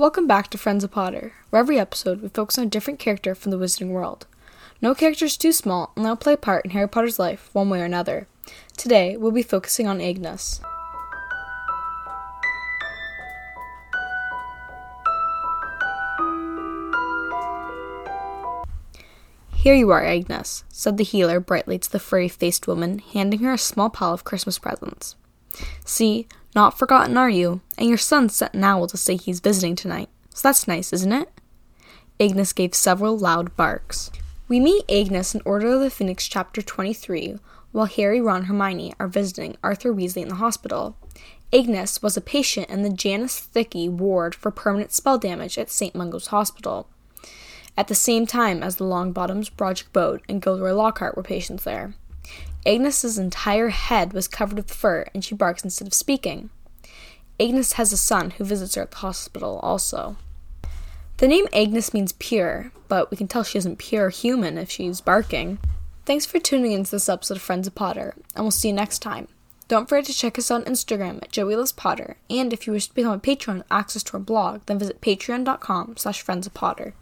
Welcome back to Friends of Potter, where every episode we focus on a different character from the Wizarding World. No character is too small, and they'll play a part in Harry Potter's life, one way or another. Today, we'll be focusing on Agnes. Here you are, Agnes, said the healer brightly to the furry faced woman, handing her a small pile of Christmas presents. See, not forgotten, are you? And your son sent an owl to say he's visiting tonight. So that's nice, isn't it? Agnes gave several loud barks. We meet Agnes in Order of the Phoenix, chapter 23, while Harry, Ron, and Hermione are visiting Arthur Weasley in the hospital. Agnes was a patient in the Janus Thickey ward for permanent spell damage at St. Mungo's Hospital. At the same time as the Longbottoms, Broderick Bode, and Gilderoy Lockhart were patients there. Agnes's entire head was covered with fur, and she barks instead of speaking. Agnes has a son who visits her at the hospital also. The name Agnes means pure, but we can tell she isn't pure human if she's barking. Thanks for tuning into this episode of Friends of Potter, and we'll see you next time. Don't forget to check us out on Instagram at Joey Loves Potter, and if you wish to become a patron and access to our blog, then visit patreon.com slash friends of Potter.